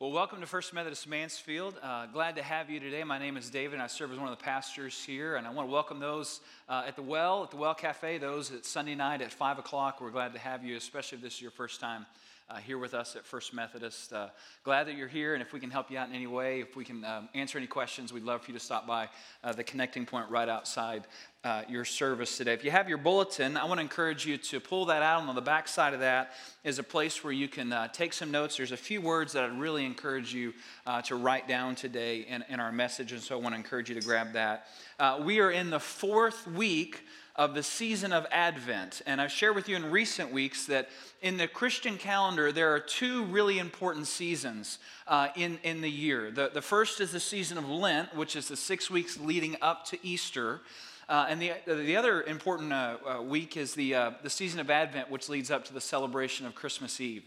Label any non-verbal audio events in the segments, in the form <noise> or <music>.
Well, welcome to First Methodist Mansfield. Uh, glad to have you today. My name is David, and I serve as one of the pastors here. And I want to welcome those uh, at the Well, at the Well Cafe, those at Sunday night at 5 o'clock. We're glad to have you, especially if this is your first time uh, here with us at First Methodist. Uh, glad that you're here, and if we can help you out in any way, if we can um, answer any questions, we'd love for you to stop by uh, the connecting point right outside uh, your service today. If you have your bulletin, I want to encourage you to pull that out. And on the back side of that is a place where you can uh, take some notes. There's a few words that I'd really encourage you uh, to write down today in, in our message, and so I want to encourage you to grab that. Uh, we are in the fourth week of the season of Advent. And I've shared with you in recent weeks that in the Christian calendar, there are two really important seasons uh, in, in the year. The, the first is the season of Lent, which is the six weeks leading up to Easter. Uh, and the, the other important uh, uh, week is the, uh, the season of Advent, which leads up to the celebration of Christmas Eve.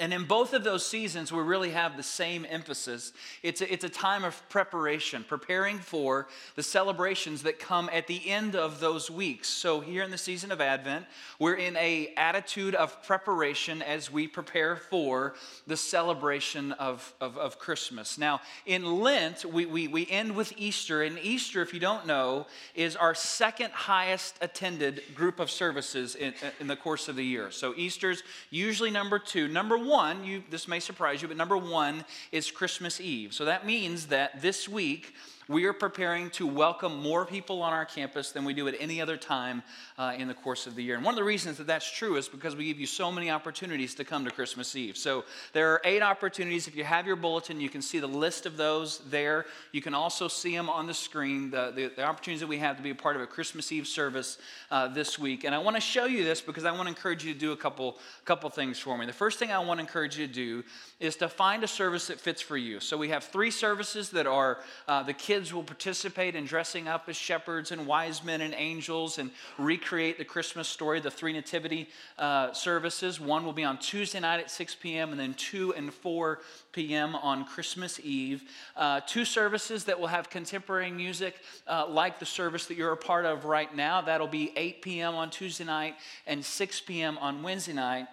And in both of those seasons, we really have the same emphasis. It's a, it's a time of preparation, preparing for the celebrations that come at the end of those weeks. So here in the season of Advent, we're in a attitude of preparation as we prepare for the celebration of, of, of Christmas. Now, in Lent, we, we, we end with Easter. And Easter, if you don't know, is our second highest attended group of services in, in the course of the year. So Easter's usually number two. Number one, you, this may surprise you, but number one is Christmas Eve. So that means that this week, we are preparing to welcome more people on our campus than we do at any other time uh, in the course of the year. And one of the reasons that that's true is because we give you so many opportunities to come to Christmas Eve. So there are eight opportunities. If you have your bulletin, you can see the list of those there. You can also see them on the screen, the, the, the opportunities that we have to be a part of a Christmas Eve service uh, this week. And I want to show you this because I want to encourage you to do a couple, couple things for me. The first thing I want to encourage you to do is to find a service that fits for you. So we have three services that are uh, the kids kids will participate in dressing up as shepherds and wise men and angels and recreate the Christmas story, the three nativity uh, services. One will be on Tuesday night at 6 p.m., and then 2 and 4 p.m. on Christmas Eve. Uh, two services that will have contemporary music, uh, like the service that you're a part of right now. That'll be 8 p.m. on Tuesday night and 6 p.m. on Wednesday night.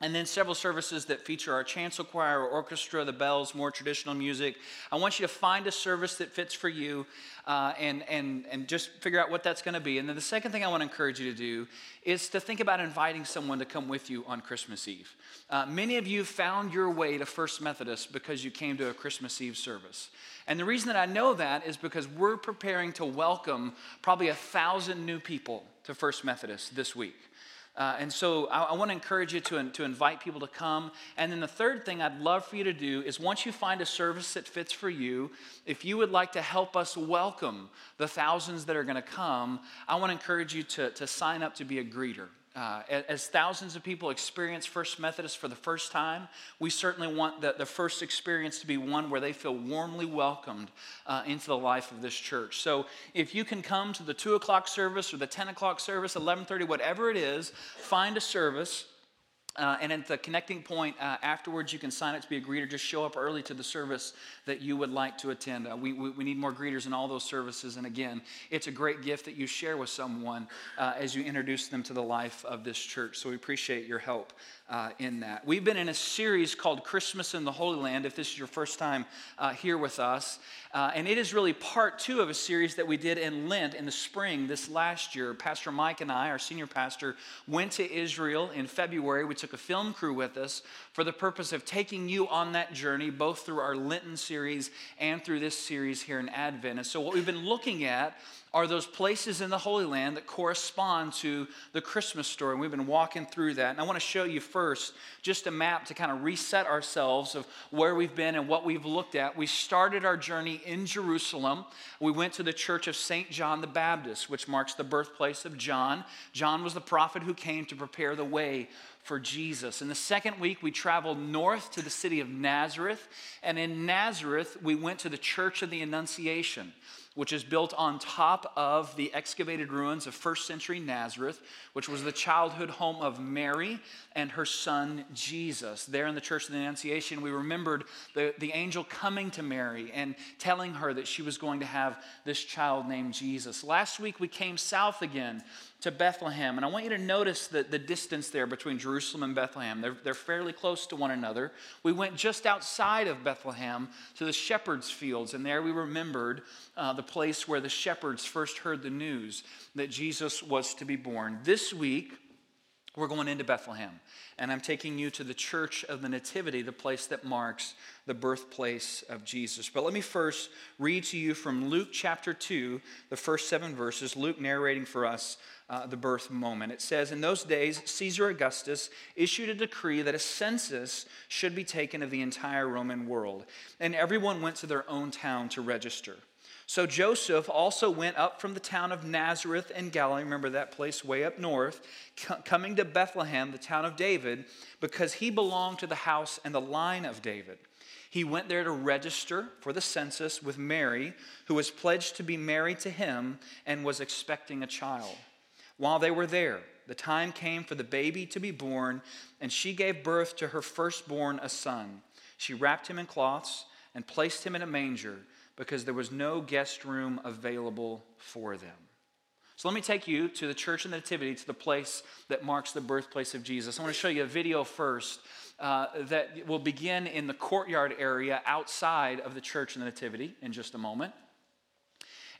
And then several services that feature our chancel choir, or orchestra, the bells, more traditional music. I want you to find a service that fits for you uh, and, and, and just figure out what that's going to be. And then the second thing I want to encourage you to do is to think about inviting someone to come with you on Christmas Eve. Uh, many of you found your way to First Methodist because you came to a Christmas Eve service. And the reason that I know that is because we're preparing to welcome probably a thousand new people to First Methodist this week. Uh, and so I, I want to encourage you to, to invite people to come. And then the third thing I'd love for you to do is once you find a service that fits for you, if you would like to help us welcome the thousands that are going to come, I want to encourage you to, to sign up to be a greeter. Uh, as thousands of people experience First Methodist for the first time, we certainly want the, the first experience to be one where they feel warmly welcomed uh, into the life of this church. So if you can come to the 2 o'clock service or the 10 o'clock service, 11.30, whatever it is, find a service uh, and at the connecting point uh, afterwards, you can sign up to be a greeter. Just show up early to the service that you would like to attend. Uh, we, we, we, need more greeters in all those services. And again, it's a great gift that you share with someone uh, as you introduce them to the life of this church. So we appreciate your help uh, in that. We've been in a series called Christmas in the Holy Land, if this is your first time uh, here with us. Uh, and it is really part two of a series that we did in Lent in the spring this last year. Pastor Mike and I, our senior pastor, went to Israel in February. We took a film crew with us for the purpose of taking you on that journey, both through our Lenten series and through this series here in Advent. And so, what we've been looking at are those places in the Holy Land that correspond to the Christmas story. And we've been walking through that. And I want to show you first just a map to kind of reset ourselves of where we've been and what we've looked at. We started our journey in Jerusalem. We went to the church of St. John the Baptist, which marks the birthplace of John. John was the prophet who came to prepare the way for Jesus. In the second week, we traveled north to the city of Nazareth. And in Nazareth, we went to the Church of the Annunciation which is built on top of the excavated ruins of first century Nazareth, which was the childhood home of Mary and her son Jesus. There in the Church of the Annunciation, we remembered the, the angel coming to Mary and telling her that she was going to have this child named Jesus. Last week, we came south again to Bethlehem. And I want you to notice the, the distance there between Jerusalem and Bethlehem. They're, they're fairly close to one another. We went just outside of Bethlehem to the shepherds' fields, and there we remembered uh, the place where the shepherds first heard the news that Jesus was to be born. This week, we're going into Bethlehem, and I'm taking you to the Church of the Nativity, the place that marks the birthplace of Jesus. But let me first read to you from Luke chapter 2, the first seven verses, Luke narrating for us uh, the birth moment. It says, In those days, Caesar Augustus issued a decree that a census should be taken of the entire Roman world, and everyone went to their own town to register. So Joseph also went up from the town of Nazareth in Galilee, remember that place way up north, coming to Bethlehem, the town of David, because he belonged to the house and the line of David. He went there to register for the census with Mary, who was pledged to be married to him and was expecting a child. While they were there, the time came for the baby to be born, and she gave birth to her firstborn, a son. She wrapped him in cloths and placed him in a manger because there was no guest room available for them. So let me take you to the Church of Nativity, to the place that marks the birthplace of Jesus. I want to show you a video first uh, that will begin in the courtyard area outside of the Church of the Nativity in just a moment.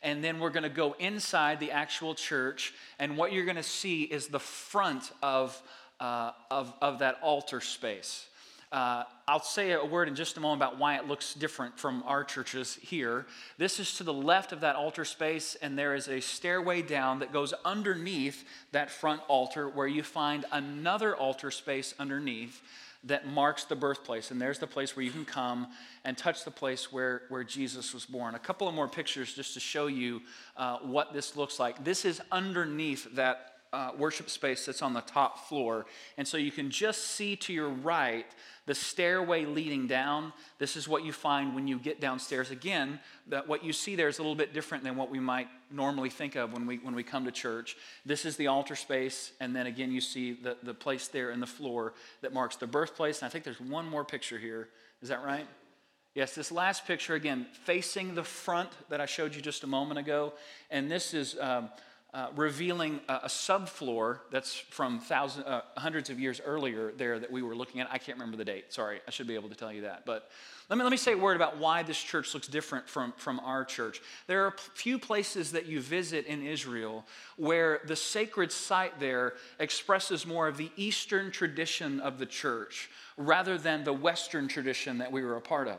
And then we're going to go inside the actual church, and what you're going to see is the front of, uh, of, of that altar space. Uh, I'll say a word in just a moment about why it looks different from our churches here. This is to the left of that altar space, and there is a stairway down that goes underneath that front altar where you find another altar space underneath that marks the birthplace. And there's the place where you can come and touch the place where, where Jesus was born. A couple of more pictures just to show you uh, what this looks like. This is underneath that uh, worship space that's on the top floor. And so you can just see to your right the stairway leading down. This is what you find when you get downstairs. Again, that what you see there is a little bit different than what we might normally think of when we, when we come to church. This is the altar space, and then again, you see the, the place there in the floor that marks the birthplace. And I think there's one more picture here. Is that right? Yes, this last picture, again, facing the front that I showed you just a moment ago. And this is. Um, uh, revealing a, a, subfloor that's from thousands, uh, hundreds of years earlier there that we were looking at. I can't remember the date. Sorry, I should be able to tell you that. But let me, let me say a word about why this church looks different from, from our church. There are a few places that you visit in Israel where the sacred site there expresses more of the Eastern tradition of the church rather than the Western tradition that we were a part of.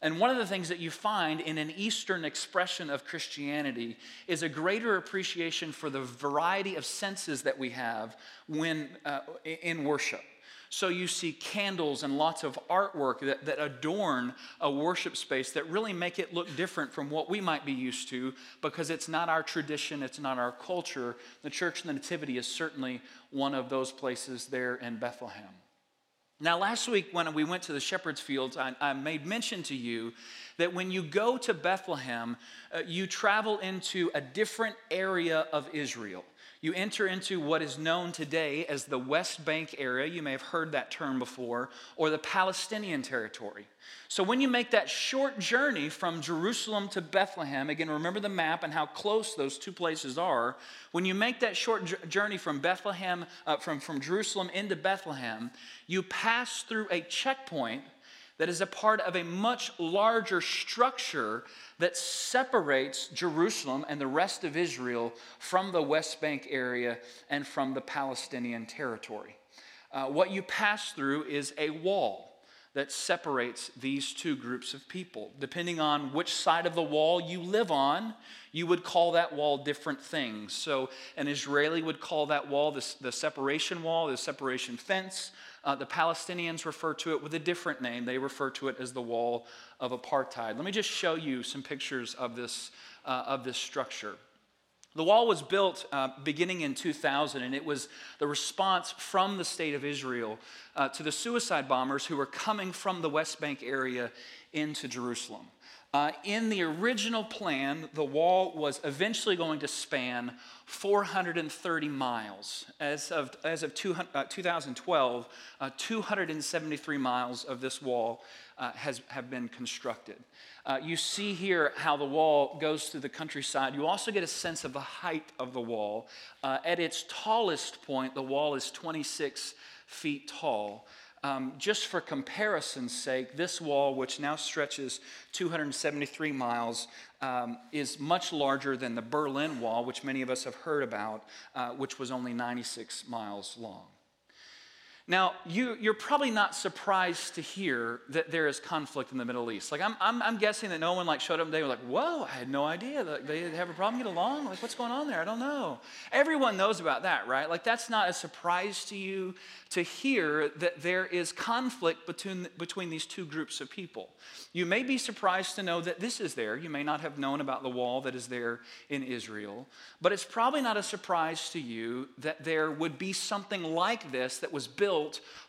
And one of the things that you find in an Eastern expression of Christianity is a greater appreciation for the variety of senses that we have when uh, in worship. So you see candles and lots of artwork that, that adorn a worship space that really make it look different from what we might be used to because it's not our tradition, it's not our culture. The Church of the Nativity is certainly one of those places there in Bethlehem. Now, last week when we went to the shepherd's fields, I, I made mention to you that when you go to Bethlehem, uh, you travel into a different area of Israel. You enter into what is known today as the West Bank area. You may have heard that term before, or the Palestinian territory. So, when you make that short journey from Jerusalem to Bethlehem, again, remember the map and how close those two places are. When you make that short journey from Bethlehem, uh, from, from Jerusalem into Bethlehem, you pass through a checkpoint that is a part of a much larger structure that separates Jerusalem and the rest of Israel from the West Bank area and from the Palestinian territory. Uh, what you pass through is a wall that separates these two groups of people. Depending on which side of the wall you live on, you would call that wall different things. So, an Israeli would call that wall the, the separation wall, the separation fence. Uh, the Palestinians refer to it with a different name. They refer to it as the wall of apartheid. Let me just show you some pictures of this, uh, of this structure. The wall was built uh, beginning in 2000, and it was the response from the state of Israel uh, to the suicide bombers who were coming from the West Bank area into Jerusalem. Uh, in the original plan, the wall was eventually going to span 430 miles. As of, as of two, uh, 2012, uh, 273 miles of this wall uh, has, have been constructed. Uh, you see here how the wall goes through the countryside. You also get a sense of the height of the wall. Uh, at its tallest point, the wall is 26 feet tall. Um, just for comparison's sake, this wall, which now stretches 273 miles, um, is much larger than the Berlin Wall, which many of us have heard about, uh, which was only 96 miles long. Now, you, you're probably not surprised to hear that there is conflict in the Middle East. Like, I'm, I'm, I'm guessing that no one like showed up and they were like, whoa, I had no idea that they have a problem, get along. Like, what's going on there? I don't know. Everyone knows about that, right? Like, that's not a surprise to you to hear that there is conflict between, between these two groups of people. You may be surprised to know that this is there. You may not have known about the wall that is there in Israel, but it's probably not a surprise to you that there would be something like this that was built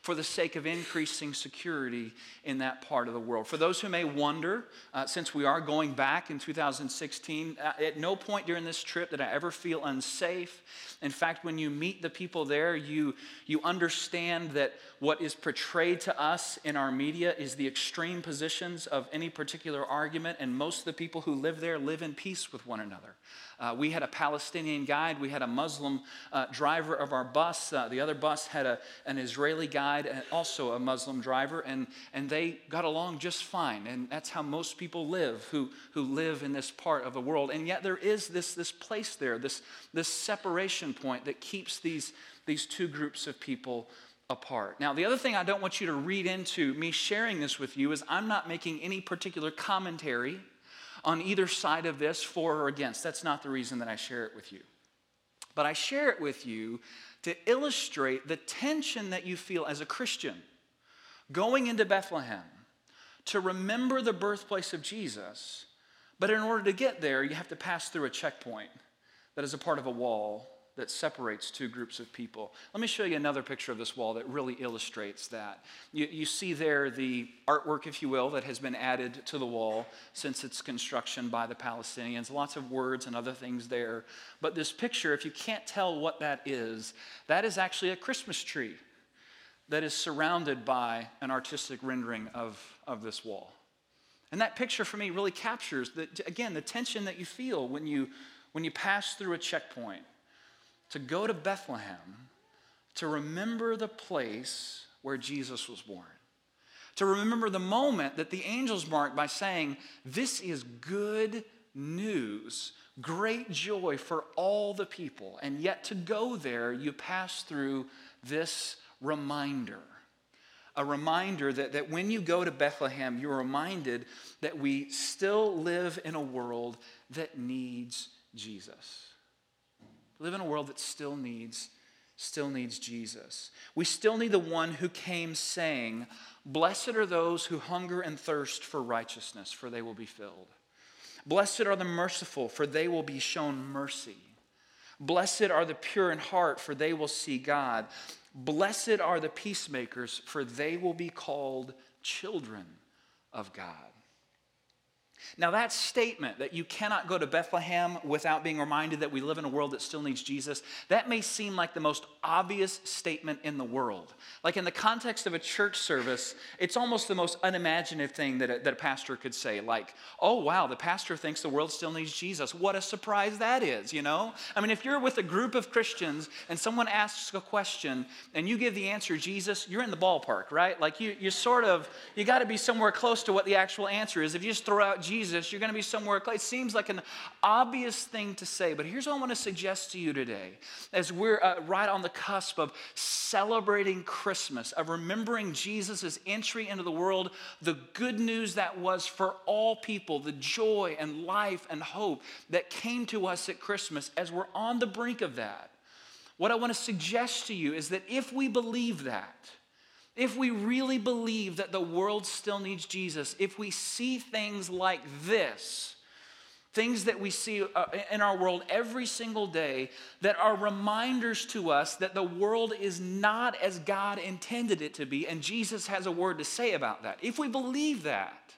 for the sake of increasing security in that part of the world. For those who may wonder, uh, since we are going back in 2016, uh, at no point during this trip did I ever feel unsafe. In fact, when you meet the people there, you, you understand that what is portrayed to us in our media is the extreme positions of any particular argument, and most of the people who live there live in peace with one another. Uh, we had a Palestinian guide, we had a Muslim uh, driver of our bus, uh, the other bus had a, an Israeli guide, and also a Muslim driver, and, and they got along just fine. And that's how most people live who, who live in this part of the world. And yet there is this, this place there, this, this separation point that keeps these, these two groups of people apart. Now, the other thing I don't want you to read into me sharing this with you is I'm not making any particular commentary on either side of this, for or against. That's not the reason that I share it with you. But I share it with you to illustrate the tension that you feel as a Christian going into Bethlehem to remember the birthplace of Jesus. But in order to get there, you have to pass through a checkpoint that is a part of a wall that separates two groups of people. Let me show you another picture of this wall that really illustrates that. You, you, see there the artwork, if you will, that has been added to the wall since its construction by the Palestinians. Lots of words and other things there. But this picture, if you can't tell what that is, that is actually a Christmas tree that is surrounded by an artistic rendering of, of this wall. And that picture for me really captures, the, again, the tension that you feel when you, when you pass through a checkpoint to go to Bethlehem to remember the place where Jesus was born. To remember the moment that the angels marked by saying, This is good news, great joy for all the people. And yet to go there, you pass through this reminder. A reminder that, that when you go to Bethlehem, you're reminded that we still live in a world that needs Jesus live in a world that still needs still needs Jesus. We still need the one who came saying, "Blessed are those who hunger and thirst for righteousness, for they will be filled. Blessed are the merciful, for they will be shown mercy. Blessed are the pure in heart, for they will see God. Blessed are the peacemakers, for they will be called children of God." Now, that statement that you cannot go to Bethlehem without being reminded that we live in a world that still needs Jesus, that may seem like the most obvious statement in the world. Like in the context of a church service, it's almost the most unimaginative thing that a, that a pastor could say. Like, oh, wow, the pastor thinks the world still needs Jesus. What a surprise that is, you know? I mean, if you're with a group of Christians and someone asks a question and you give the answer, Jesus, you're in the ballpark, right? Like, you, you sort of, you got to be somewhere close to what the actual answer is. If you just throw out Jesus, you're going to be somewhere. It seems like an obvious thing to say, but here's what I want to suggest to you today as we're uh, right on the cusp of celebrating Christmas, of remembering Jesus' entry into the world, the good news that was for all people, the joy and life and hope that came to us at Christmas as we're on the brink of that. What I want to suggest to you is that if we believe that, if we really believe that the world still needs Jesus, if we see things like this, things that we see uh, in our world every single day that are reminders to us that the world is not as God intended it to be, and Jesus has a word to say about that. If we believe that,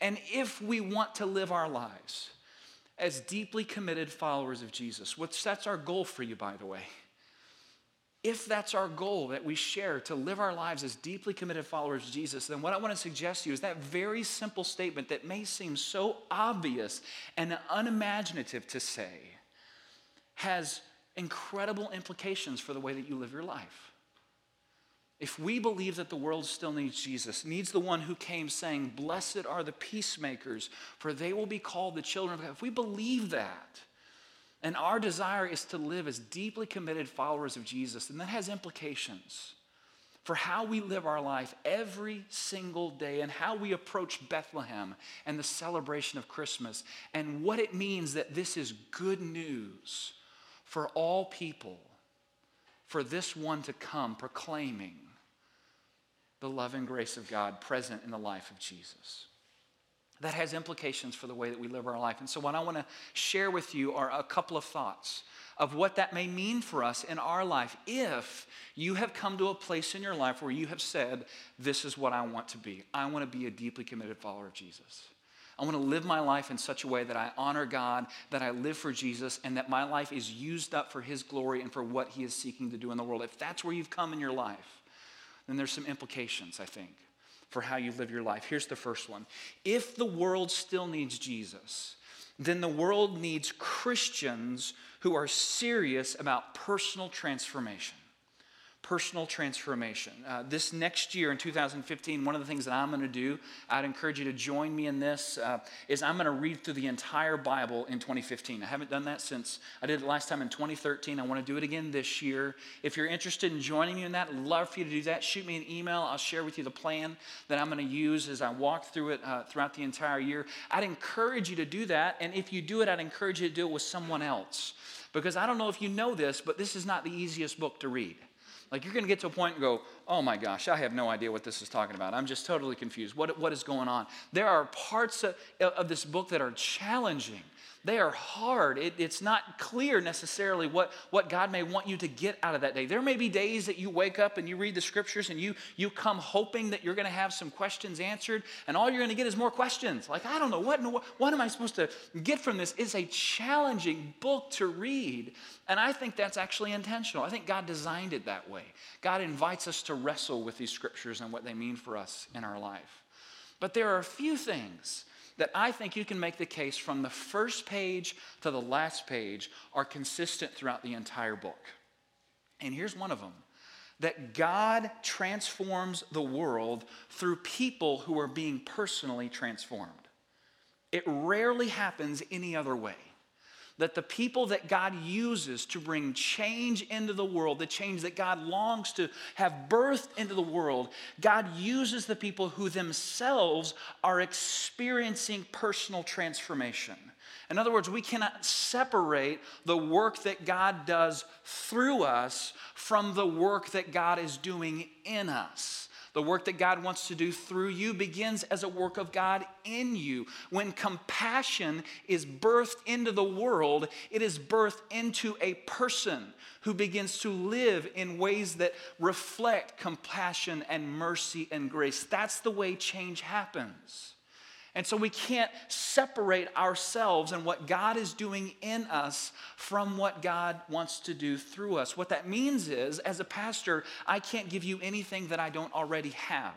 And if we want to live our lives as deeply committed followers of Jesus, which that's our goal for you, by the way. If that's our goal that we share to live our lives as deeply committed followers of Jesus, then what I want to suggest to you is that very simple statement that may seem so obvious and unimaginative to say has incredible implications for the way that you live your life. If we believe that the world still needs Jesus, needs the one who came saying, Blessed are the peacemakers, for they will be called the children of God. If we believe that, and our desire is to live as deeply committed followers of Jesus, And that has implications for how we live our life every single day and how we approach Bethlehem and the celebration of Christmas and what it means that this is good news for all people, for this one to come proclaiming the love and grace of God present in the life of Jesus. That has implications for the way that we live our life. And so, what I want to share with you are a couple of thoughts of what that may mean for us in our life if you have come to a place in your life where you have said, This is what I want to be. I want to be a deeply committed follower of Jesus. I want to live my life in such a way that I honor God, that I live for Jesus, and that my life is used up for His glory and for what He is seeking to do in the world. If that's where you've come in your life, then there's some implications, I think, for how you live your life. Here's the first one If the world still needs Jesus, then the world needs Christians who are serious about personal transformation personal transformation. Uh, this next year in 2015, one of the things that I'm going to do, I'd encourage you to join me in this, uh, is I'm going to read through the entire Bible in 2015. I haven't done that since I did it last time in 2013. I want to do it again this year. If you're interested in joining me in that, love for you to do that. Shoot me an email. I'll share with you the plan that I'm going to use as I walk through it uh, throughout the entire year. I'd encourage you to do that. And if you do it, I'd encourage you to do it with someone else. Because I don't know if you know this, but this is not the easiest book to read. Like you're going to get to a point and go, oh my gosh, I have no idea what this is talking about. I'm just totally confused. What, what is going on? There are parts of, of this book that are challenging. They are hard. It, it's not clear necessarily what, what God may want you to get out of that day. There may be days that you wake up and you read the scriptures and you, you come hoping that you're going to have some questions answered, and all you're going to get is more questions. Like, I don't know, what, what, what am I supposed to get from this? It's a challenging book to read. And I think that's actually intentional. I think God designed it that way. God invites us to wrestle with these scriptures and what they mean for us in our life. But there are a few things that I think you can make the case from the first page to the last page are consistent throughout the entire book. And here's one of them that God transforms the world through people who are being personally transformed. It rarely happens any other way that the people that God uses to bring change into the world, the change that God longs to have birthed into the world, God uses the people who themselves are experiencing personal transformation. In other words, we cannot separate the work that God does through us from the work that God is doing in us. The work that God wants to do through you begins as a work of God in you. When compassion is birthed into the world, it is birthed into a person who begins to live in ways that reflect compassion and mercy and grace. That's the way change happens. And so we can't separate ourselves and what God is doing in us from what God wants to do through us. What that means is, as a pastor, I can't give you anything that I don't already have.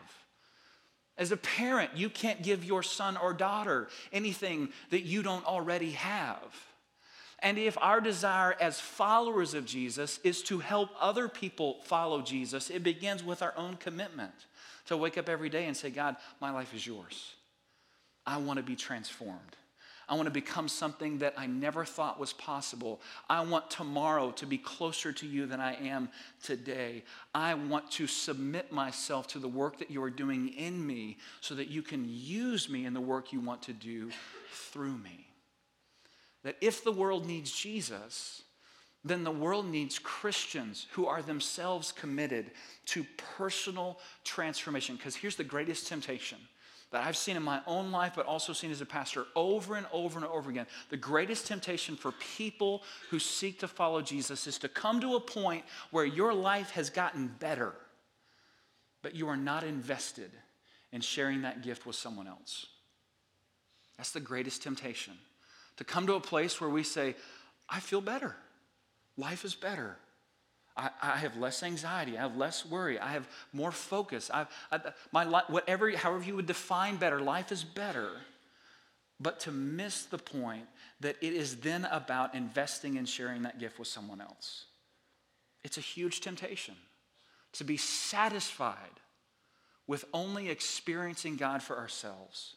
As a parent, you can't give your son or daughter anything that you don't already have. And if our desire as followers of Jesus is to help other people follow Jesus, it begins with our own commitment to wake up every day and say, God, my life is yours. I want to be transformed. I want to become something that I never thought was possible. I want tomorrow to be closer to you than I am today. I want to submit myself to the work that you are doing in me so that you can use me in the work you want to do through me. That if the world needs Jesus, then the world needs Christians who are themselves committed to personal transformation. Because here's the greatest temptation that I've seen in my own life, but also seen as a pastor over and over and over again. The greatest temptation for people who seek to follow Jesus is to come to a point where your life has gotten better, but you are not invested in sharing that gift with someone else. That's the greatest temptation. To come to a place where we say, I feel better. Life is better. I, I have less anxiety. I have less worry. I have more focus. I've, I, my whatever, however you would define better, life is better. But to miss the point that it is then about investing and sharing that gift with someone else. It's a huge temptation to be satisfied with only experiencing God for ourselves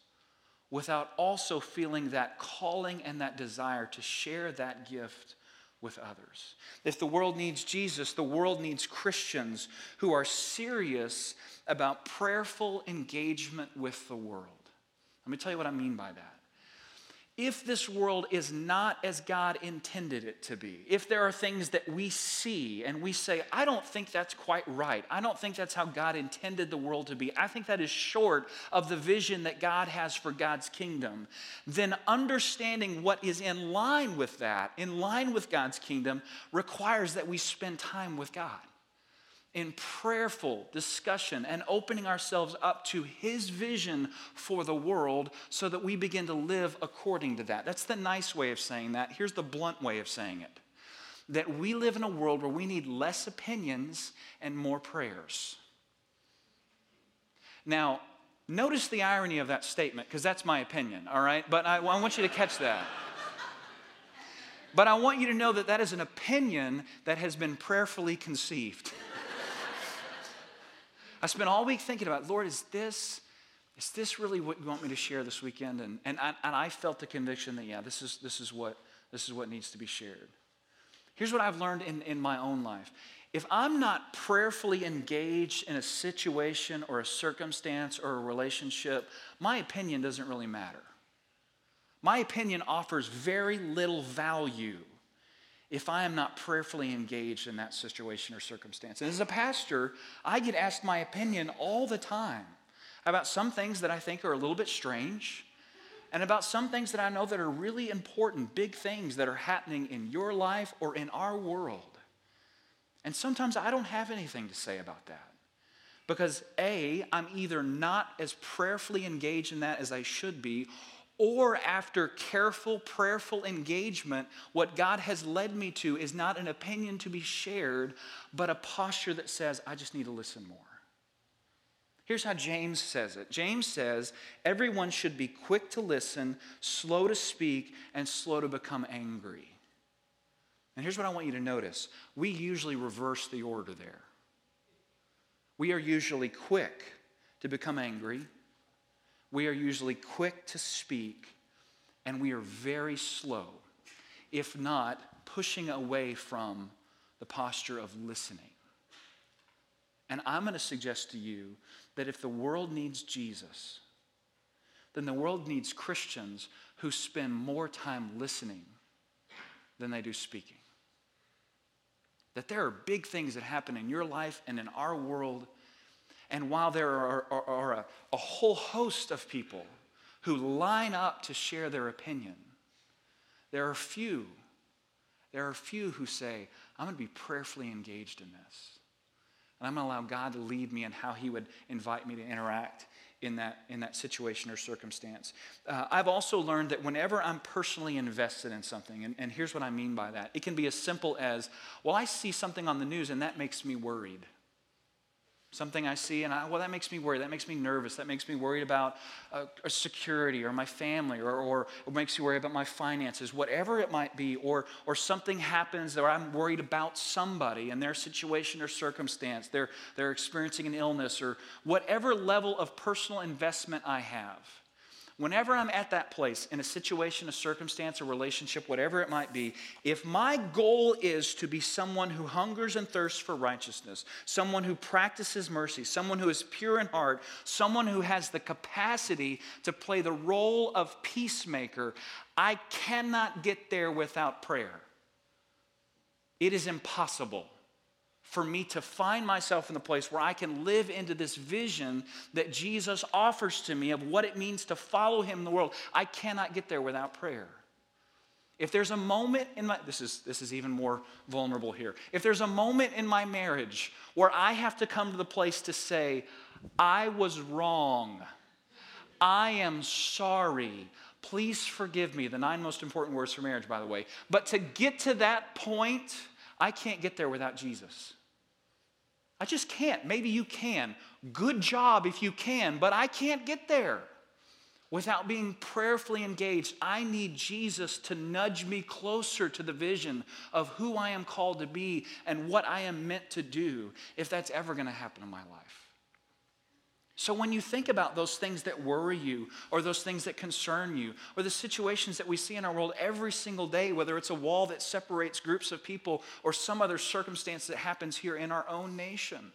without also feeling that calling and that desire to share that gift with others. If the world needs Jesus, the world needs Christians who are serious about prayerful engagement with the world. Let me tell you what I mean by that if this world is not as God intended it to be, if there are things that we see and we say, I don't think that's quite right, I don't think that's how God intended the world to be, I think that is short of the vision that God has for God's kingdom, then understanding what is in line with that, in line with God's kingdom, requires that we spend time with God in prayerful discussion and opening ourselves up to His vision for the world so that we begin to live according to that. That's the nice way of saying that. Here's the blunt way of saying it that we live in a world where we need less opinions and more prayers. Now, notice the irony of that statement, because that's my opinion, all right? But I, I want you to catch that. But I want you to know that that is an opinion that has been prayerfully conceived. <laughs> I spent all week thinking about, Lord, is this, is this really what you want me to share this weekend? And, and, I, and I felt the conviction that, yeah, this is, this, is what, this is what needs to be shared. Here's what I've learned in, in my own life. If I'm not prayerfully engaged in a situation or a circumstance or a relationship, my opinion doesn't really matter. My opinion offers very little value if I am not prayerfully engaged in that situation or circumstance. And as a pastor, I get asked my opinion all the time about some things that I think are a little bit strange and about some things that I know that are really important, big things that are happening in your life or in our world. And sometimes I don't have anything to say about that. Because A, I'm either not as prayerfully engaged in that as I should be, or after careful, prayerful engagement, what God has led me to is not an opinion to be shared, but a posture that says, I just need to listen more. Here's how James says it James says, Everyone should be quick to listen, slow to speak, and slow to become angry. And here's what I want you to notice we usually reverse the order there. We are usually quick to become angry we are usually quick to speak and we are very slow, if not pushing away from the posture of listening. And I'm going to suggest to you that if the world needs Jesus, then the world needs Christians who spend more time listening than they do speaking. That there are big things that happen in your life and in our world and while there are, are, are a, a whole host of people who line up to share their opinion, there are few, there are few who say, I'm going to be prayerfully engaged in this. And I'm going to allow God to lead me in how He would invite me to interact in that, in that situation or circumstance. Uh, I've also learned that whenever I'm personally invested in something, and, and here's what I mean by that it can be as simple as, well, I see something on the news and that makes me worried. Something I see, and I, well, that makes me worried. That makes me nervous. That makes me worried about uh, security or my family, or, or it makes me worry about my finances, whatever it might be. Or, or something happens that I'm worried about somebody and their situation or circumstance. They're, they're experiencing an illness, or whatever level of personal investment I have. Whenever I'm at that place in a situation, a circumstance, a relationship, whatever it might be, if my goal is to be someone who hungers and thirsts for righteousness, someone who practices mercy, someone who is pure in heart, someone who has the capacity to play the role of peacemaker, I cannot get there without prayer. It is impossible for me to find myself in the place where I can live into this vision that Jesus offers to me of what it means to follow him in the world. I cannot get there without prayer. If there's a moment in my this is this is even more vulnerable here. If there's a moment in my marriage where I have to come to the place to say, I was wrong. I am sorry. Please forgive me. The nine most important words for marriage, by the way. But to get to that point, I can't get there without Jesus. I just can't. Maybe you can. Good job if you can, but I can't get there without being prayerfully engaged. I need Jesus to nudge me closer to the vision of who I am called to be and what I am meant to do if that's ever going to happen in my life. So, when you think about those things that worry you, or those things that concern you, or the situations that we see in our world every single day, whether it's a wall that separates groups of people or some other circumstance that happens here in our own nation,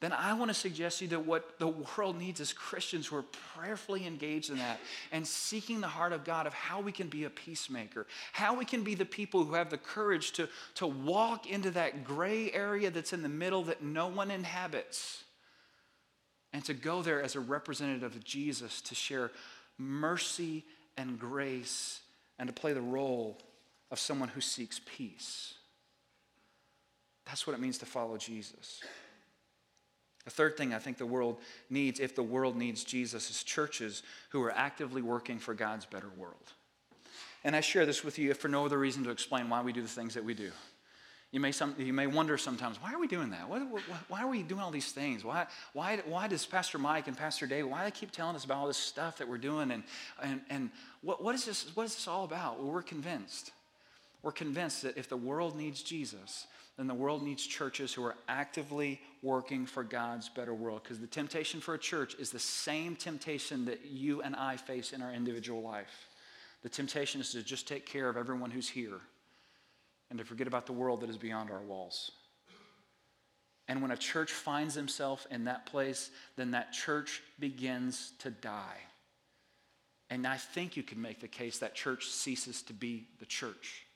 then I want to suggest to you that what the world needs is Christians who are prayerfully engaged in that and seeking the heart of God of how we can be a peacemaker, how we can be the people who have the courage to, to walk into that gray area that's in the middle that no one inhabits, and to go there as a representative of Jesus to share mercy and grace and to play the role of someone who seeks peace. That's what it means to follow Jesus. The third thing I think the world needs, if the world needs Jesus, is churches who are actively working for God's better world. And I share this with you if for no other reason to explain why we do the things that we do. You may, some, you may wonder sometimes, why are we doing that? Why, why, are we doing all these things? Why, why, why does Pastor Mike and Pastor Dave, why do they keep telling us about all this stuff that we're doing? And, and, and what, what, is this, what is this all about? Well, we're convinced. We're convinced that if the world needs Jesus, then the world needs churches who are actively working for God's better world. Because the temptation for a church is the same temptation that you and I face in our individual life. The temptation is to just take care of everyone who's here and to forget about the world that is beyond our walls. And when a church finds himself in that place, then that church begins to die. And I think you can make the case that church ceases to be the church.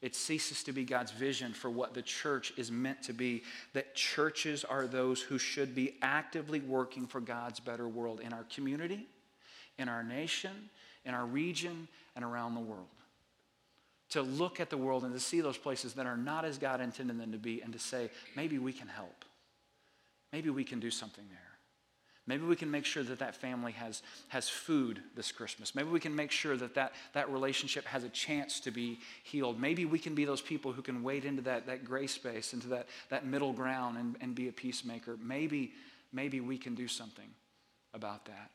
It ceases to be God's vision for what the church is meant to be. That churches are those who should be actively working for God's better world in our community, in our nation, in our region, and around the world. To look at the world and to see those places that are not as God intended them to be and to say, maybe we can help. Maybe we can do something there. Maybe we can make sure that that family has, has food this Christmas. Maybe we can make sure that, that that relationship has a chance to be healed. Maybe we can be those people who can wade into that, that gray space, into that, that middle ground and, and be a peacemaker. Maybe, maybe we can do something about that.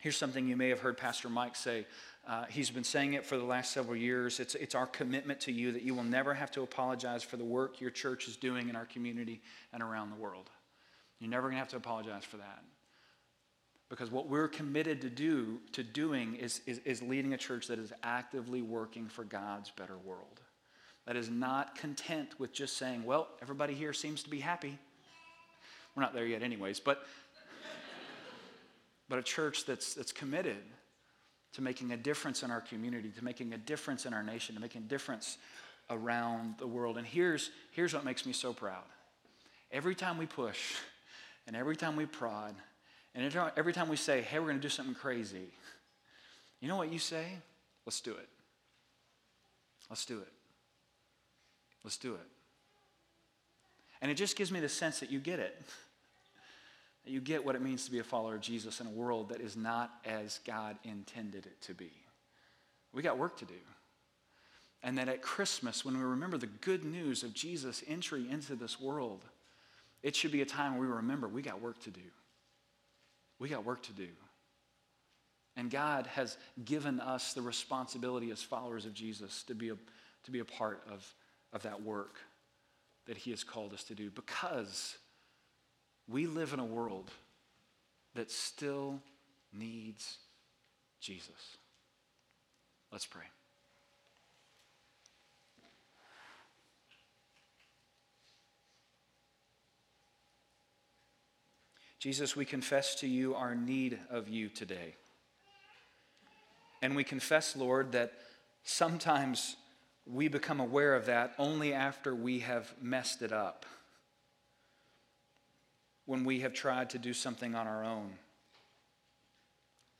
Here's something you may have heard Pastor Mike say. Uh, he's been saying it for the last several years. It's, it's our commitment to you that you will never have to apologize for the work your church is doing in our community and around the world. You're never going to have to apologize for that. Because what we're committed to do to doing is, is, is leading a church that is actively working for God's better world. That is not content with just saying, well, everybody here seems to be happy. We're not there yet, anyways, but, <laughs> but a church that's, that's committed to making a difference in our community, to making a difference in our nation, to making a difference around the world. And here's, here's what makes me so proud. Every time we push, and every time we prod, and every time we say, hey, we're going to do something crazy, you know what you say? Let's do it. Let's do it. Let's do it. And it just gives me the sense that you get it. You get what it means to be a follower of Jesus in a world that is not as God intended it to be. We got work to do. And that at Christmas, when we remember the good news of Jesus' entry into this world, it should be a time where we remember we got work to do. We got work to do. And God has given us the responsibility as followers of Jesus to be a, to be a part of, of that work that He has called us to do because we live in a world that still needs Jesus. Let's pray. Jesus, we confess to you our need of you today. And we confess, Lord, that sometimes we become aware of that only after we have messed it up. When we have tried to do something on our own.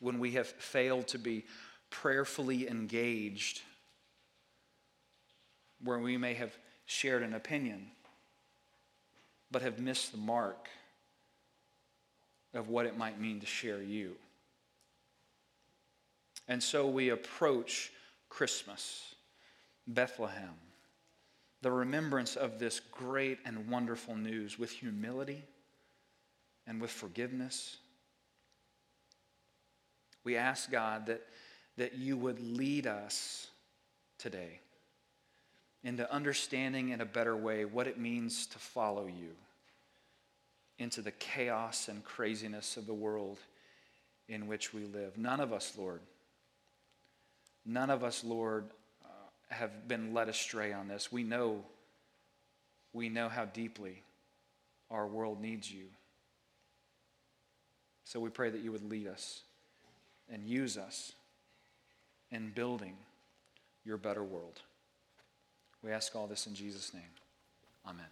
When we have failed to be prayerfully engaged. Where we may have shared an opinion, but have missed the mark of what it might mean to share you. And so we approach Christmas, Bethlehem, the remembrance of this great and wonderful news with humility and with forgiveness. We ask God that, that you would lead us today into understanding in a better way what it means to follow you into the chaos and craziness of the world in which we live. None of us, Lord, none of us, Lord, uh, have been led astray on this. We know, we know how deeply our world needs you. So we pray that you would lead us and use us in building your better world. We ask all this in Jesus' name. Amen.